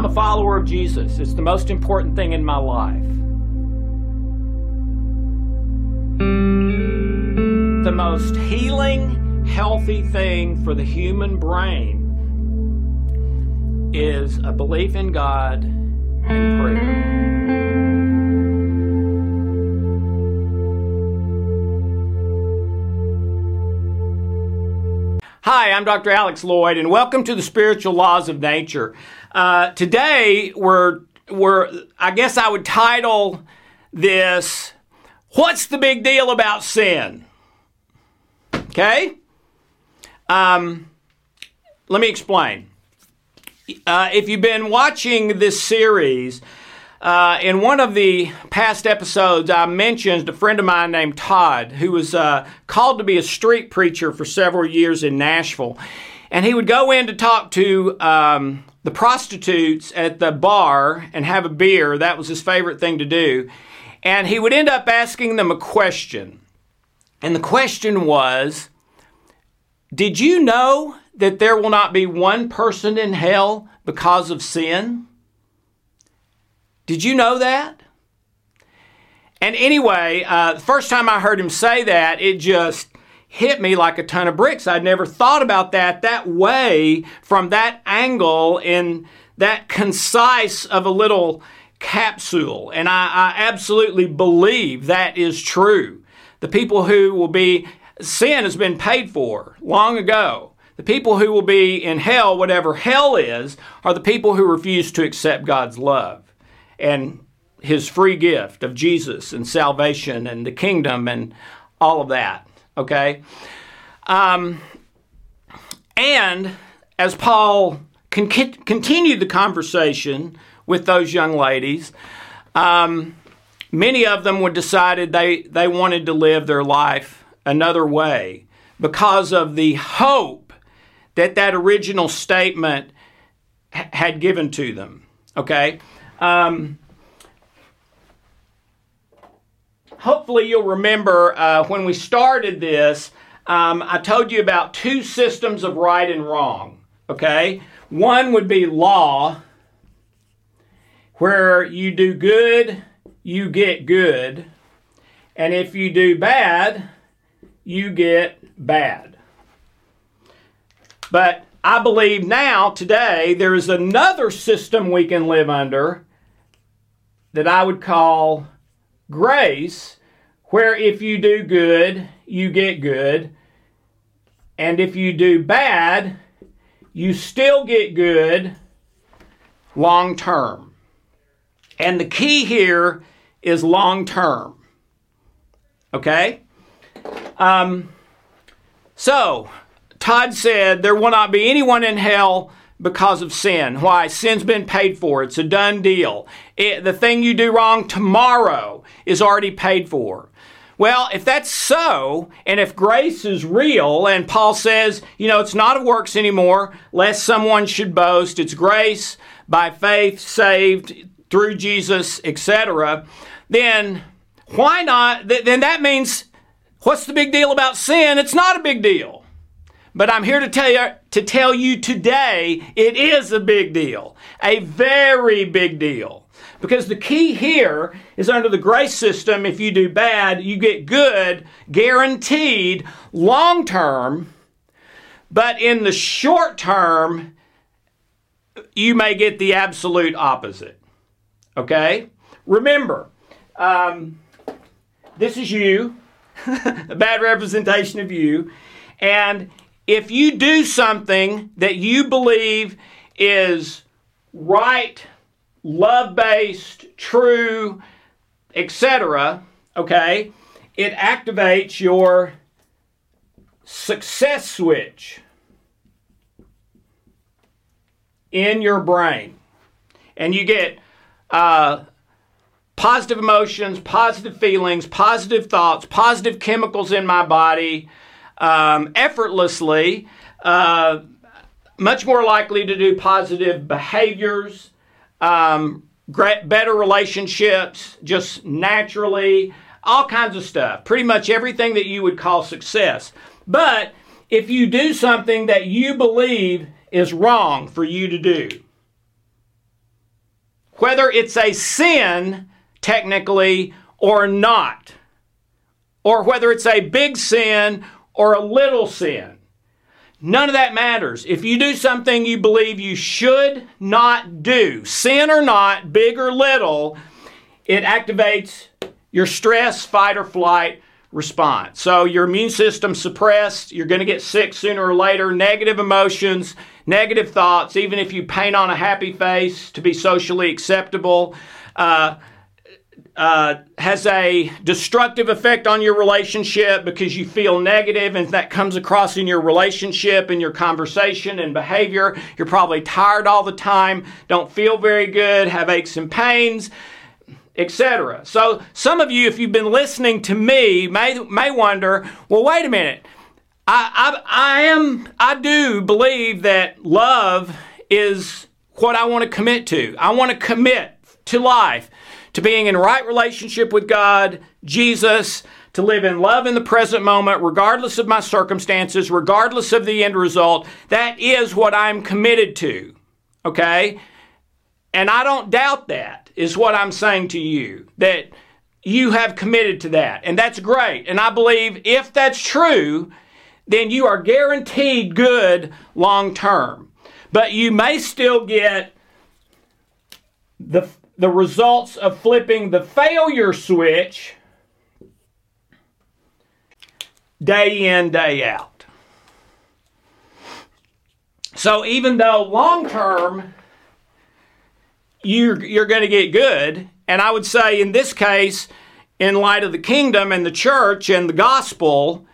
I'm a follower of Jesus. It's the most important thing in my life. The most healing, healthy thing for the human brain is a belief in God and prayer. Hi, I'm Dr. Alex Loyd, and welcome to the Spiritual Laws of Nature. Uh, today, we're, we're, I guess I would title this, What's the Big Deal About Sin? Okay? Um, let me explain. Uh, if you've been watching this series, uh, in one of the past episodes, I mentioned a friend of mine named Todd, who was uh, called to be a street preacher for several years in Nashville. And he would go in to talk to um, the prostitutes at the bar and have a beer. That was his favorite thing to do. And he would end up asking them a question. And the question was Did you know that there will not be one person in hell because of sin? Did you know that? And anyway, uh, the first time I heard him say that, it just hit me like a ton of bricks. I'd never thought about that that way, from that angle, in that concise of a little capsule. And I, I absolutely believe that is true. The people who will be, sin has been paid for long ago. The people who will be in hell, whatever hell is, are the people who refuse to accept God's love and his free gift of Jesus and salvation and the kingdom and all of that. Okay? Um, and as Paul con- continued the conversation with those young ladies, um, many of them would decided they, they wanted to live their life another way because of the hope that that original statement ha- had given to them. Okay? Um, hopefully, you'll remember uh, when we started this, um, I told you about two systems of right and wrong. Okay? One would be law, where you do good, you get good. And if you do bad, you get bad. But I believe now, today, there is another system we can live under that I would call grace, where if you do good, you get good. And if you do bad, you still get good long term. And the key here is long term. Okay? Um, so, Todd said there will not be anyone in hell because of sin. Why? Sin's been paid for. It's a done deal. It, the thing you do wrong tomorrow is already paid for. Well, if that's so, and if grace is real, and Paul says, you know, it's not of works anymore, lest someone should boast, it's grace by faith, saved through Jesus, etc., then why not? Then that means, what's the big deal about sin? It's not a big deal. But I'm here to tell you to tell you today it is a big deal. A very big deal. Because the key here is under the grace system, if you do bad, you get good, guaranteed, long term. But in the short term, you may get the absolute opposite. Okay? Remember, um, this is you, a bad representation of you. And if you do something that you believe is right, love based, true, etc., okay, it activates your success switch in your brain. And you get uh, positive emotions, positive feelings, positive thoughts, positive chemicals in my body um, effortlessly, uh, much more likely to do positive behaviors, um, better relationships, just naturally, all kinds of stuff. Pretty much everything that you would call success. But if you do something that you believe is wrong for you to do, whether it's a sin, technically, or not, or whether it's a big sin or a little sin. None of that matters. If you do something you believe you should not do, sin or not, big or little, it activates your stress, fight, or flight response. So your immune system suppressed, you're going to get sick sooner or later, negative emotions, negative thoughts, even if you paint on a happy face to be socially acceptable. Uh, uh, has a destructive effect on your relationship because you feel negative and that comes across in your relationship and your conversation and behavior. You're probably tired all the time, don't feel very good, have aches and pains etc. So some of you, if you've been listening to me, may may wonder, well, wait a minute. I, I, I am I do believe that love is what I want to commit to. I want to commit to life, to being in right relationship with God, Jesus, to live in love in the present moment, regardless of my circumstances, regardless of the end result. That is what I'm committed to. Okay? And I don't doubt that, is what I'm saying to you, that you have committed to that. And that's great. And I believe if that's true, then you are guaranteed good long term. But you may still get the, the results of flipping the failure switch day in, day out. So even though long term, you're, you're going to get good. And I would say in this case, in light of the kingdom and the church and the gospel,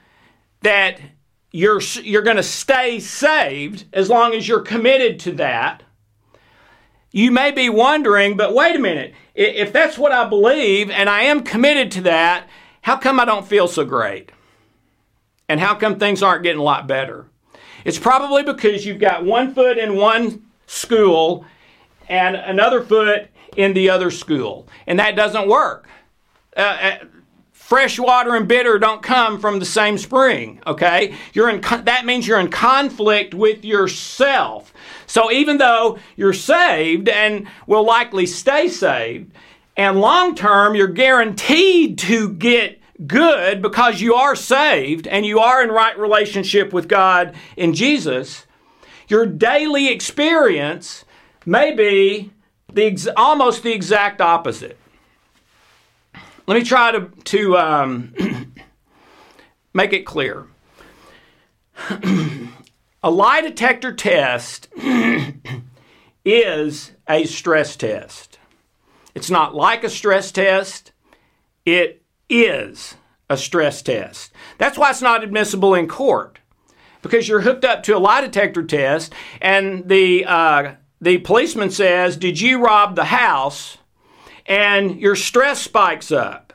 that you're, you're going to stay saved as long as you're committed to that. You may be wondering, but wait a minute, if that's what I believe and I am committed to that, how come I don't feel so great? And how come things aren't getting a lot better? It's probably because you've got one foot in one school and another foot in the other school. And that doesn't work. Uh, uh, fresh water and bitter don't come from the same spring, okay? You're in that means you're in conflict with yourself. So even though you're saved and will likely stay saved, and long term you're guaranteed to get good because you are saved and you are in right relationship with God in Jesus, your daily experience may be the ex- almost the exact opposite. Let me try to, to um, make it clear. a lie detector test is a stress test. It's not like a stress test, it is a stress test. That's why it's not admissible in court because you're hooked up to a lie detector test and the uh, the policeman says, Did you rob the house? And your stress spikes up.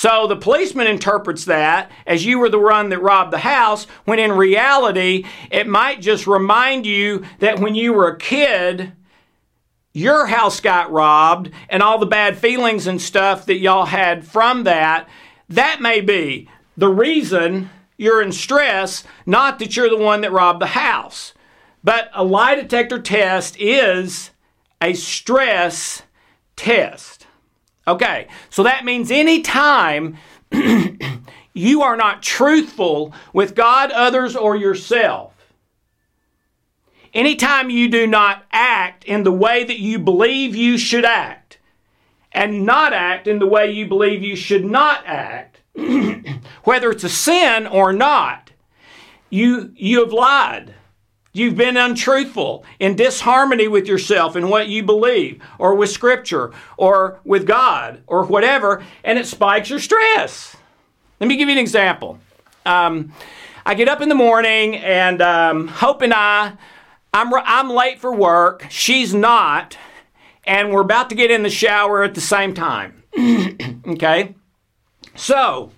So the policeman interprets that as you were the one that robbed the house, when in reality, it might just remind you that when you were a kid, your house got robbed and all the bad feelings and stuff that y'all had from that. That may be the reason you're in stress, not that you're the one that robbed the house. But a lie detector test is a stress test. Okay, so that means anytime you are not truthful with God, others, or yourself, anytime you do not act in the way that you believe you should act, and not act in the way you believe you should not act, whether it's a sin or not, you, you have lied. You've been untruthful, in disharmony with yourself and what you believe, or with Scripture, or with God, or whatever, and it spikes your stress. Let me give you an example. Um, I get up in the morning, and um, Hope and I, I'm, I'm late for work. She's not, and we're about to get in the shower at the same time. okay? So,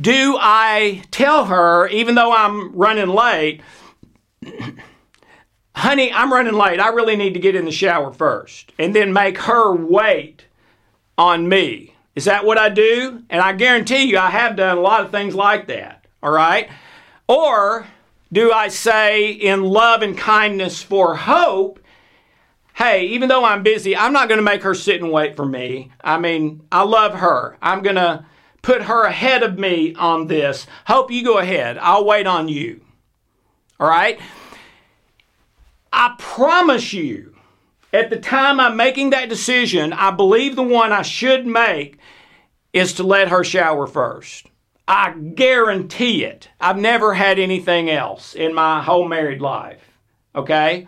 do I tell her, even though I'm running late, honey, I'm running late. I really need to get in the shower first. And then make her wait on me. Is that what I do? And I guarantee you, I have done a lot of things like that. All right? Or do I say in love and kindness for hope, hey, even though I'm busy, I'm not going to make her sit and wait for me. I mean, I love her. I'm going to put her ahead of me on this. Hope you go ahead. I'll wait on you. All right? I promise you, at the time I'm making that decision, I believe the one I should make is to let her shower first. I guarantee it. I've never had anything else in my whole married life. Okay?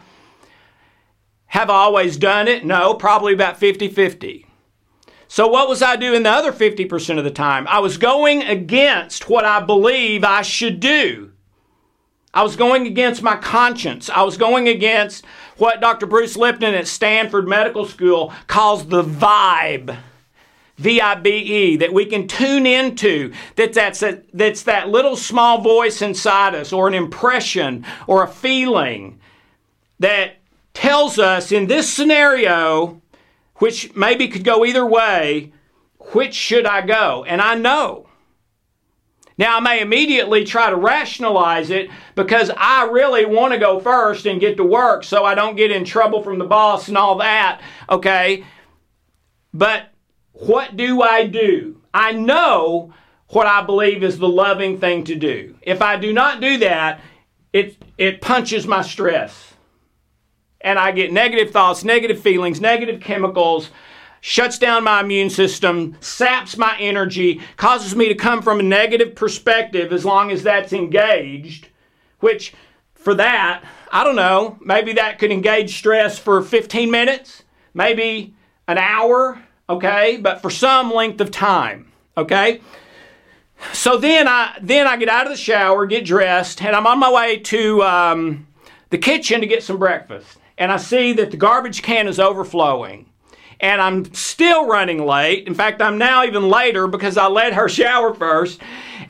Have I always done it? No, probably about 50 50. So, what was I doing the other 50% of the time? I was going against what I believe I should do. I was going against my conscience. I was going against what Dr. Bruce Lipton at Stanford Medical School calls the vibe. V I B E, that we can tune into, that that's, a, that's that little small voice inside us, or an impression, or a feeling that tells us in this scenario, which maybe could go either way, which should I go? And I know. Now, I may immediately try to rationalize it because I really want to go first and get to work so I don't get in trouble from the boss and all that, okay? But what do I do? I know what I believe is the loving thing to do. If I do not do that, it, it punches my stress. And I get negative thoughts, negative feelings, negative chemicals, shuts down my immune system, saps my energy, causes me to come from a negative perspective as long as that's engaged, which for that, I don't know, maybe that could engage stress for 15 minutes, maybe an hour, okay, but for some length of time, okay? So then I then I get out of the shower, get dressed, and I'm on my way to um, the kitchen to get some breakfast. And I see that the garbage can is overflowing. And I'm still running late. In fact, I'm now even later because I let her shower first.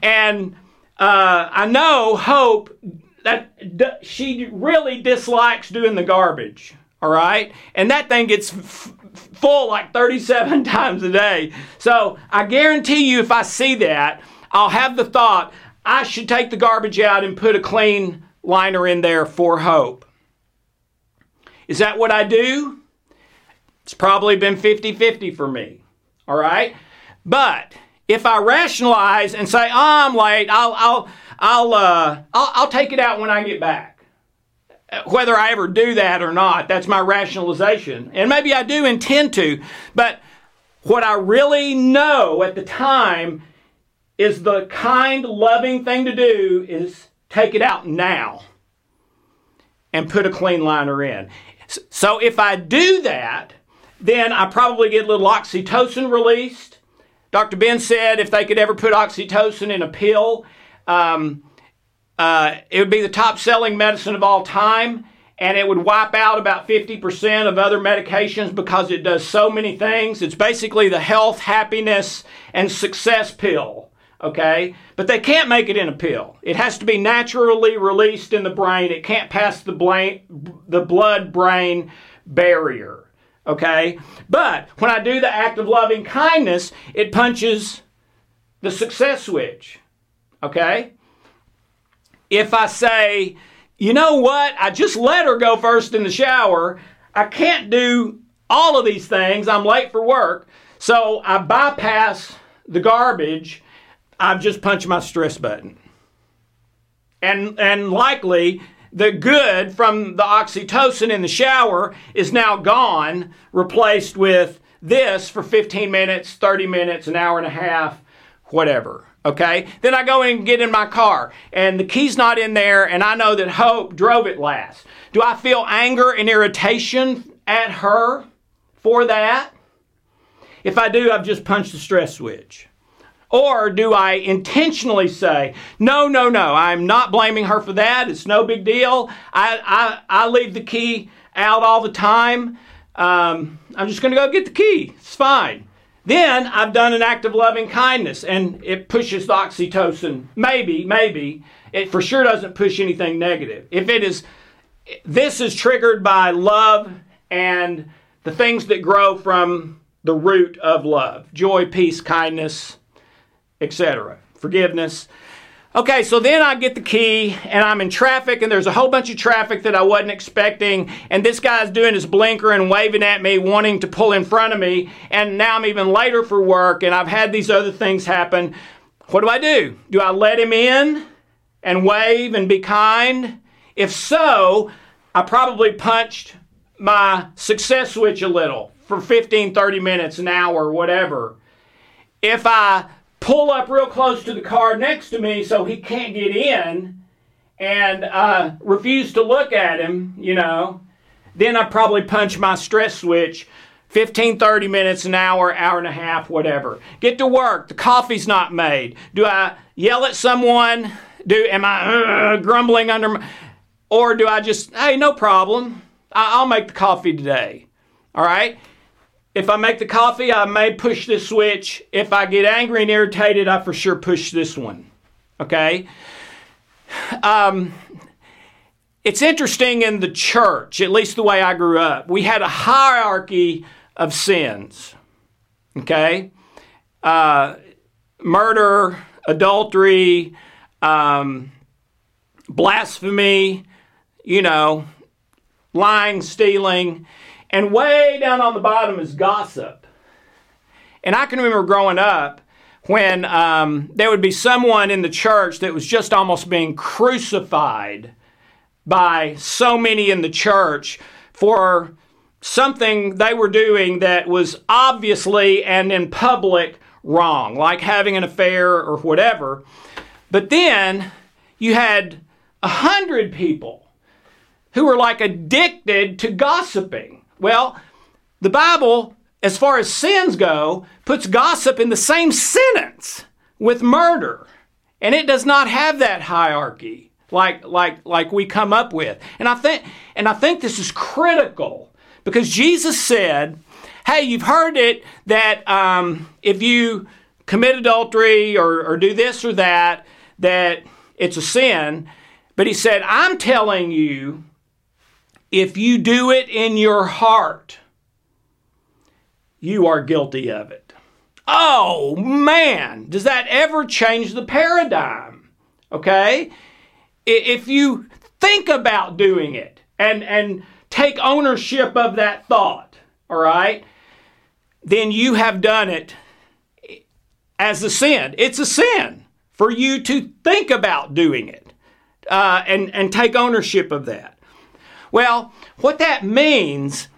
And uh, I know Hope that d- she really dislikes doing the garbage. All right? And that thing gets f- full like 37 times a day. So I guarantee you, if I see that, I'll have the thought I should take the garbage out and put a clean liner in there for hope. Is that what I do? It's probably been 50 50 for me. All right? But if I rationalize and say, oh, I'm late, I'll, I'll, I'll, uh, I'll, I'll take it out when I get back whether I ever do that or not, that's my rationalization. And maybe I do intend to, but what I really know at the time is the kind, loving thing to do is take it out now and put a clean liner in. So if I do that, then I probably get a little oxytocin released. Dr. Ben said if they could ever put oxytocin in a pill, um, uh, it would be the top selling medicine of all time, and it would wipe out about 50% of other medications because it does so many things. It's basically the health, happiness, and success pill. Okay? But they can't make it in a pill. It has to be naturally released in the brain. It can't pass the, the blood brain barrier. Okay? But when I do the act of loving kindness, it punches the success switch. Okay? if I say, you know what, I just let her go first in the shower, I can't do all of these things, I'm late for work, so I bypass the garbage, I've just punched my stress button. And, and likely, the good from the oxytocin in the shower is now gone, replaced with this for 15 minutes, 30 minutes, an hour and a half, whatever. Okay? Then I go and get in my car and the key's not in there and I know that Hope drove it last. Do I feel anger and irritation at her for that? If I do, I've just punched the stress switch. Or do I intentionally say, no, no, no, I'm not blaming her for that. It's no big deal. I, I, I leave the key out all the time. Um, I'm just going to go get the key. It's fine. Then I've done an act of loving kindness and it pushes the oxytocin. Maybe, maybe. It for sure doesn't push anything negative. If it is, this is triggered by love and the things that grow from the root of love joy, peace, kindness, etc., forgiveness. Okay, so then I get the key and I'm in traffic and there's a whole bunch of traffic that I wasn't expecting and this guy's doing his blinker and waving at me wanting to pull in front of me and now I'm even later for work and I've had these other things happen. What do I do? Do I let him in and wave and be kind? If so, I probably punched my success switch a little for 15, 30 minutes, an hour, whatever. If I pull up real close to the car next to me so he can't get in and uh, refuse to look at him, you know, then I probably punch my stress switch 15, 30 minutes, an hour, hour and a half, whatever. Get to work. The coffee's not made. Do I yell at someone? Do am I uh, grumbling under my, or do I just, hey, no problem. I'll make the coffee today. All right? If I make the coffee, I may push this switch. If I get angry and irritated, I for sure push this one. Okay? Um, it's interesting in the church, at least the way I grew up, we had a hierarchy of sins. Okay? Uh, murder, adultery, um, blasphemy, you know, lying, stealing. And way down on the bottom is gossip. And I can remember growing up when um, there would be someone in the church that was just almost being crucified by so many in the church for something they were doing that was obviously and in public wrong, like having an affair or whatever. But then you had a hundred people who were like addicted to gossiping. Well, the Bible, as far as sins go, puts gossip in the same sentence with murder. And it does not have that hierarchy like like like we come up with. And I think and I think this is critical because Jesus said, "Hey, you've heard it that um, if you commit adultery or, or do this or that, that it's a sin." But he said, "I'm telling you if you do it in your heart, you are guilty of it. Oh man, does that ever change the paradigm? Okay? If you think about doing it and, and take ownership of that thought, all right, then you have done it as a sin. It's a sin for you to think about doing it uh, and, and take ownership of that. Well, what that means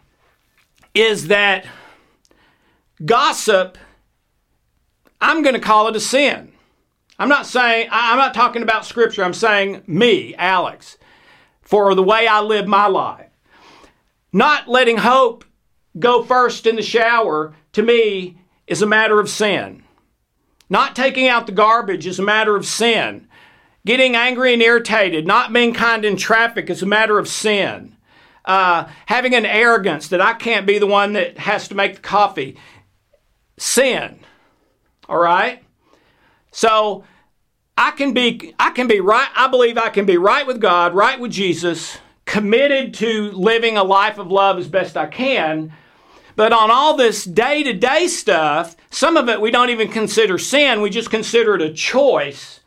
is that gossip, I'm going to call it a sin. I'm not saying, I'm not talking about scripture. I'm saying me, Alex, for the way I live my life. Not letting hope go first in the shower, to me, is a matter of sin. Not taking out the garbage is a matter of sin. Getting angry and irritated, not being kind in traffic is a matter of sin. Uh, having an arrogance that I can't be the one that has to make the coffee, sin. All right? So I can be I can be right I believe I can be right with God, right with Jesus, committed to living a life of love as best I can. But on all this day to day stuff, some of it we don't even consider sin, we just consider it a choice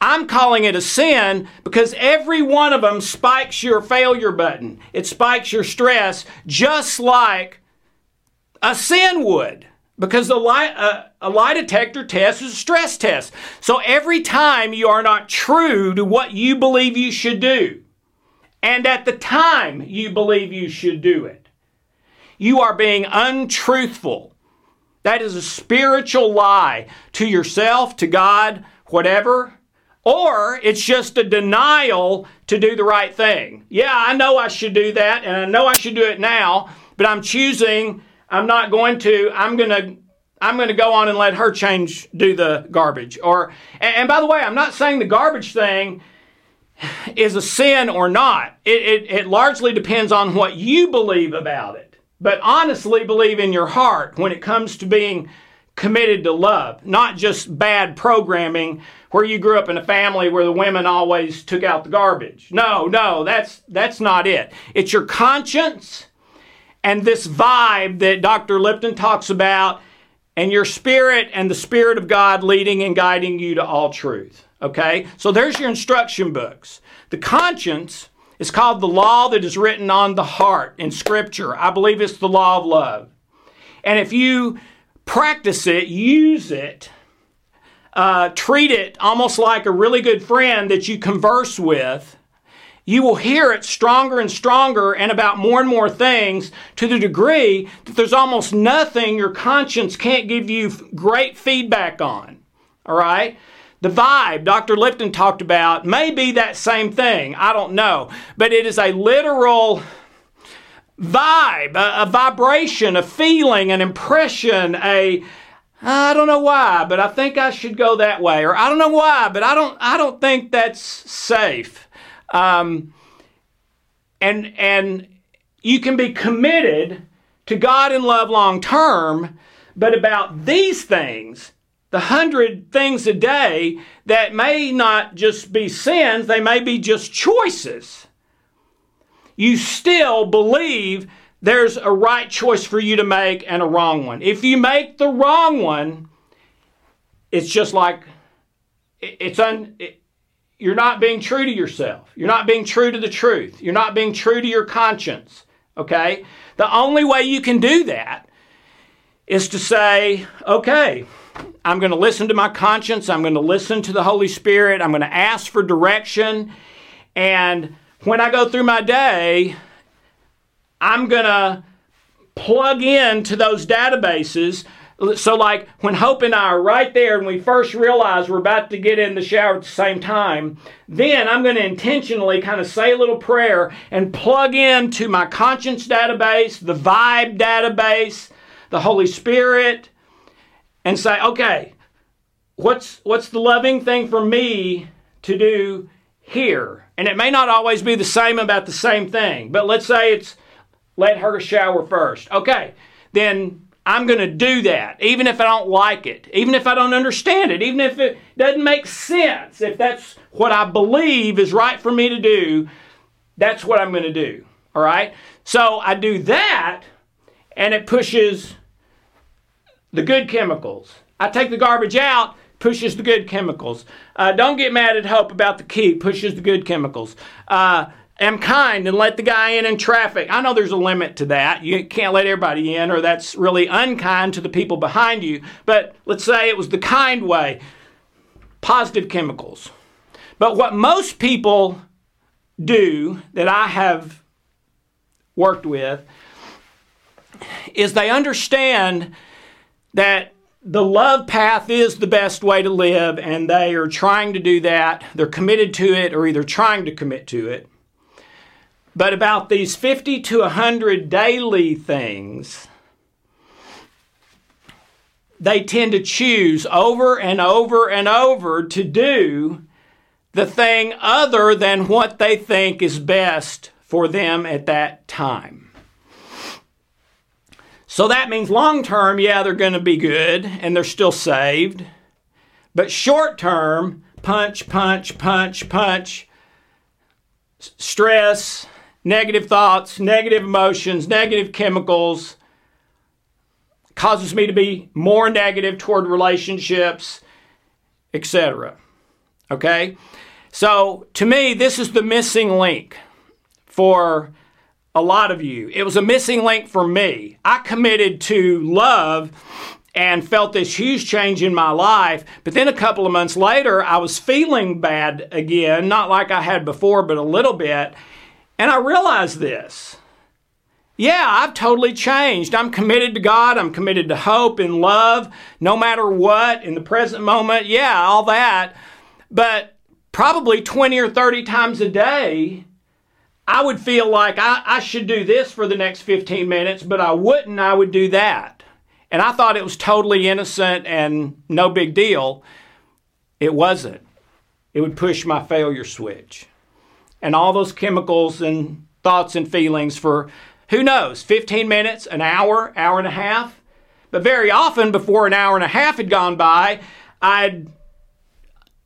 I'm calling it a sin because every one of them spikes your failure button. It spikes your stress just like a sin would because a lie, a lie detector test is a stress test. So every time you are not true to what you believe you should do, and at the time you believe you should do it, you are being untruthful. That is a spiritual lie to yourself, to God, whatever or it's just a denial to do the right thing. Yeah, I know I should do that and I know I should do it now, but I'm choosing I'm not going to I'm going to I'm going to go on and let her change do the garbage. Or and, by the way, I'm not saying the garbage thing is a sin or not. It, it, it largely depends on what you believe about it. But honestly believe in your heart when it comes to being committed to love, not just bad programming where you grew up in a family where the women always took out the garbage. No, no, that's that's not it. It's your conscience and this vibe that Dr. Lipton talks about and your spirit and the spirit of God leading and guiding you to all truth. Okay? So there's your instruction books. The conscience is called the law that is written on the heart in Scripture. I believe it's the law of love. And if you practice it, use it, uh, treat it almost like a really good friend that you converse with, you will hear it stronger and stronger and about more and more things to the degree that there's almost nothing your conscience can't give you great feedback on. All right? The vibe Dr. Lipton talked about may be that same thing. I don't know. But it is a literal vibe, a, a vibration, a feeling, an impression, a I don't know why, but I think I should go that way, or I don't know why, but I don't I don't think that's safe. Um, and and you can be committed to God in love long term, but about these things, the hundred things a day that may not just be sins, they may be just choices. You still believe there's a right choice for you to make and a wrong one. If you make the wrong one, it's just like it's un. It, you're not being true to yourself. You're not being true to the truth. You're not being true to your conscience. Okay? The only way you can do that is to say, okay, I'm going to listen to my conscience. I'm going to listen to the Holy Spirit. I'm going to ask for direction. And when I go through my day, I'm going to plug into those databases. So, like when Hope and I are right there and we first realize we're about to get in the shower at the same time, then I'm going to intentionally kind of say a little prayer and plug into my conscience database, the vibe database, the Holy Spirit, and say, okay, what's, what's the loving thing for me to do here? And it may not always be the same about the same thing, but let's say it's let her shower first. Okay, then I'm going to do that, even if I don't like it, even if I don't understand it, even if it doesn't make sense. If that's what I believe is right for me to do, that's what I'm going to do. All right? So I do that, and it pushes the good chemicals. I take the garbage out, pushes the good chemicals. Uh, don't get mad at Hope about the key, pushes the good chemicals. Uh, am kind and let the guy in in traffic. I know there's a limit to that. You can't let everybody in, or that's really unkind to the people behind you. But let's say it was the kind way positive chemicals. But what most people do that I have worked with is they understand that the love path is the best way to live, and they are trying to do that. They're committed to it, or either trying to commit to it. But about these 50 to 100 daily things, they tend to choose over and over and over to do the thing other than what they think is best for them at that time. So that means long term, yeah, they're going to be good and they're still saved. But short term, punch, punch, punch, punch, stress, negative thoughts, negative emotions, negative chemicals, causes me to be more negative toward relationships, etc. Okay? So, to me, this is the missing link for a lot of you. It was a missing link for me. I committed to love and felt this huge change in my life. But then a couple of months later, I was feeling bad again, not like I had before, but a little bit. And I realized this. Yeah, I've totally changed. I'm committed to God. I'm committed to hope and love, no matter what, in the present moment. Yeah, all that. But probably 20 or 30 times a day, I would feel like I, I should do this for the next 15 minutes, but I wouldn't. I would do that. And I thought it was totally innocent and no big deal. It wasn't. It would push my failure switch and all those chemicals and thoughts and feelings for who knows, 15 minutes, an hour, hour and a half. But very often, before an hour and a half had gone by, I'd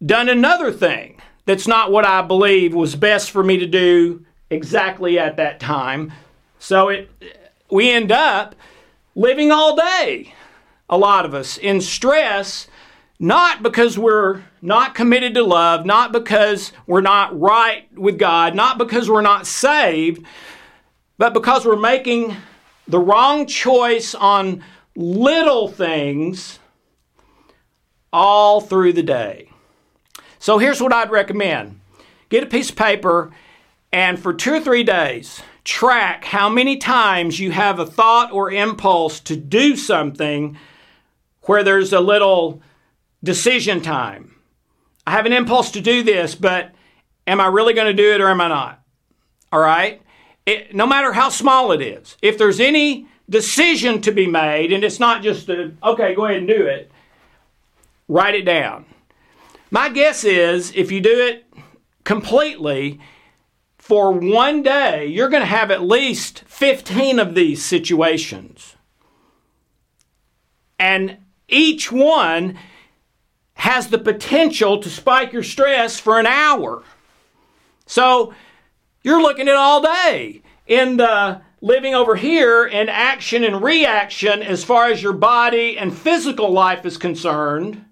done another thing that's not what I believe was best for me to do exactly at that time. So it, we end up living all day, a lot of us, in stress, not because we're not committed to love, not because we're not right with God, not because we're not saved, but because we're making the wrong choice on little things all through the day. So here's what I'd recommend get a piece of paper and for two or three days, track how many times you have a thought or impulse to do something where there's a little decision time. I have an impulse to do this, but am I really going to do it or am I not? All right? It, no matter how small it is, if there's any decision to be made, and it's not just a, okay, go ahead and do it, write it down. My guess is if you do it completely, for one day, you're going to have at least 15 of these situations. And each one has the potential to spike your stress for an hour. So you're looking at all day in the living over here in action and reaction as far as your body and physical life is concerned,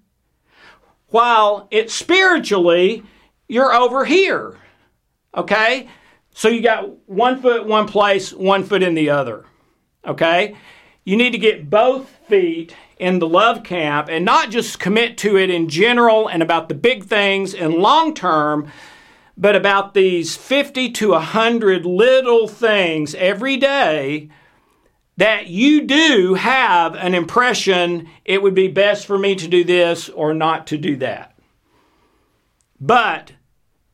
while it spiritually, you're over here. Okay? So you got one foot one place, one foot in the other. Okay? You need to get both feet in the love camp and not just commit to it in general and about the big things and long term, but about these 50 to 100 little things every day that you do have an impression it would be best for me to do this or not to do that. But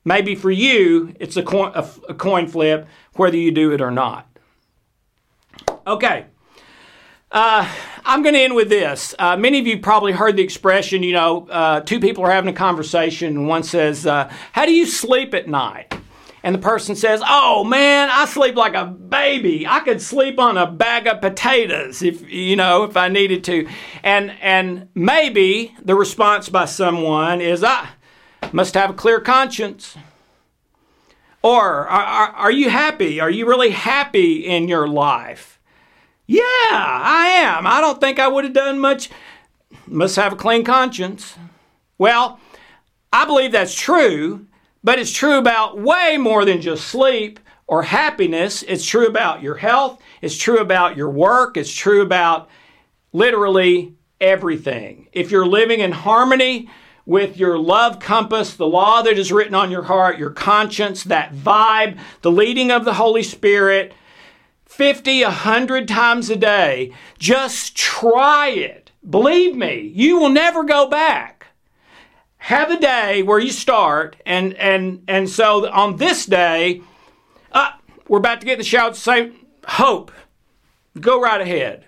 Maybe for you, it's a coin, a, a coin flip whether you do it or not. Okay. Uh, I'm going to end with this. Uh, many of you probably heard the expression, you know, uh, two people are having a conversation, and one says, uh, How do you sleep at night? And the person says, Oh man, I sleep like a baby. I could sleep on a bag of potatoes if, you know, if I needed to. And, and maybe the response by someone is, I, must have a clear conscience. Or are, are, you happy? Are you really happy in your life? Yeah, I am. I don't think I would have done much. Must have a clean conscience. Well, I believe that's true, but it's true about way more than just sleep or happiness. It's true about your health, it's true about your work, it's true about literally everything. If you're living in harmony with your love compass, the law that is written on your heart, your conscience, that vibe, the leading of the Holy Spirit, 50, 100 times a day. Just try it. Believe me, you will never go back. Have a day where you start, and and and so on this day, uh, we're about to get in the shower. Say hope. Go right ahead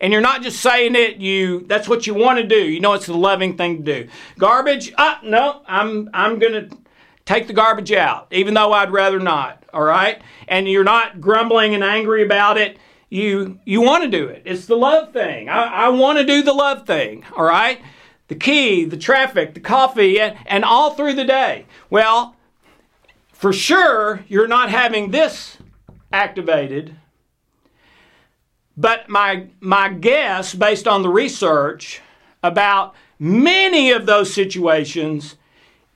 and you're not just saying it you that's what you want to do. You know it's the loving thing to do. Garbage uh no i'm i'm gonna take the garbage out even though i'd rather not all right? And you're not grumbling and angry about it. You you want to do it. It's the love thing. I, I want to do the love thing all right? The key the traffic the coffee and, and all through the day. Well for sure you're not having this activated but my, my guess, based on the research about many of those situations,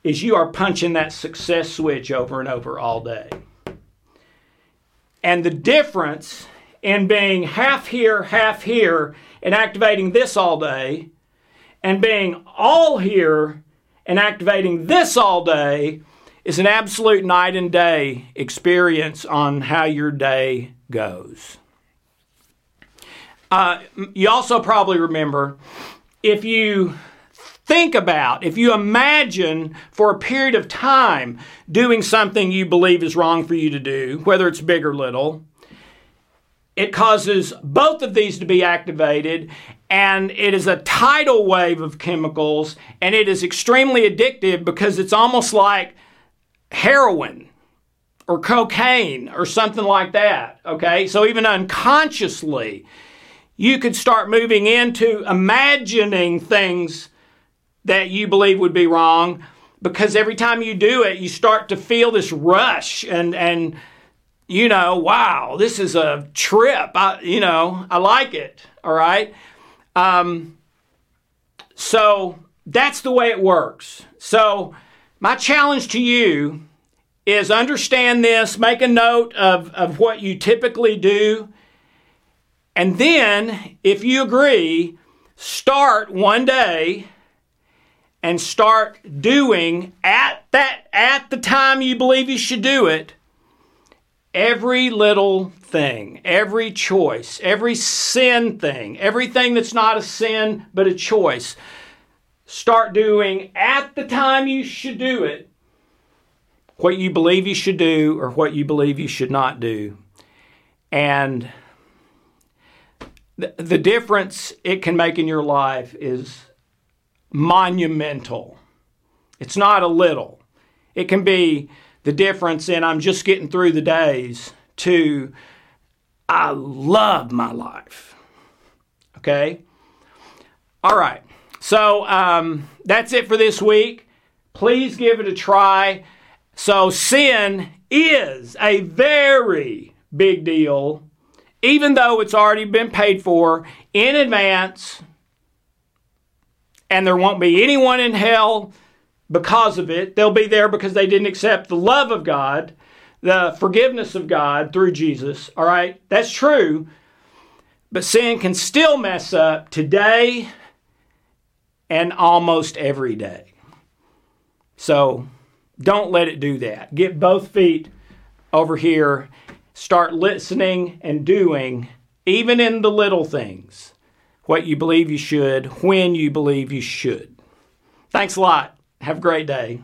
is you are punching that success switch over and over all day. And the difference in being half here, half here, and activating this all day, and being all here and activating this all day is an absolute night and day experience on how your day goes. Uh, you also probably remember if you think about, if you imagine for a period of time doing something you believe is wrong for you to do, whether it's big or little, it causes both of these to be activated, and it is a tidal wave of chemicals, and it is extremely addictive because it's almost like heroin or cocaine or something like that. Okay, so even unconsciously, you could start moving into imagining things that you believe would be wrong because every time you do it you start to feel this rush and and you know wow this is a trip I, you know i like it all right um, so that's the way it works. So, my challenge to you is understand this, make a note of, of what you typically do, and then, if you agree, start one day and start doing at that at the time you believe you should do it every little thing, every choice, every sin thing, everything that's not a sin but a choice. Start doing at the time you should do it what you believe you should do or what you believe you should not do. And the, difference it can make in your life is monumental. It's not a little. It can be the difference in I'm just getting through the days to I love my life. Okay? All right. So um, that's it for this week. Please give it a try. So, sin is a very big deal, even though it's already been paid for in advance, and there won't be anyone in hell because of it. They'll be there because they didn't accept the love of God, the forgiveness of God through Jesus. All right? That's true. But sin can still mess up today and almost every day. So don't let it do that. Get both feet over here. Start listening and doing, even in the little things, what you believe you should, when you believe you should. Thanks a lot. Have a great day.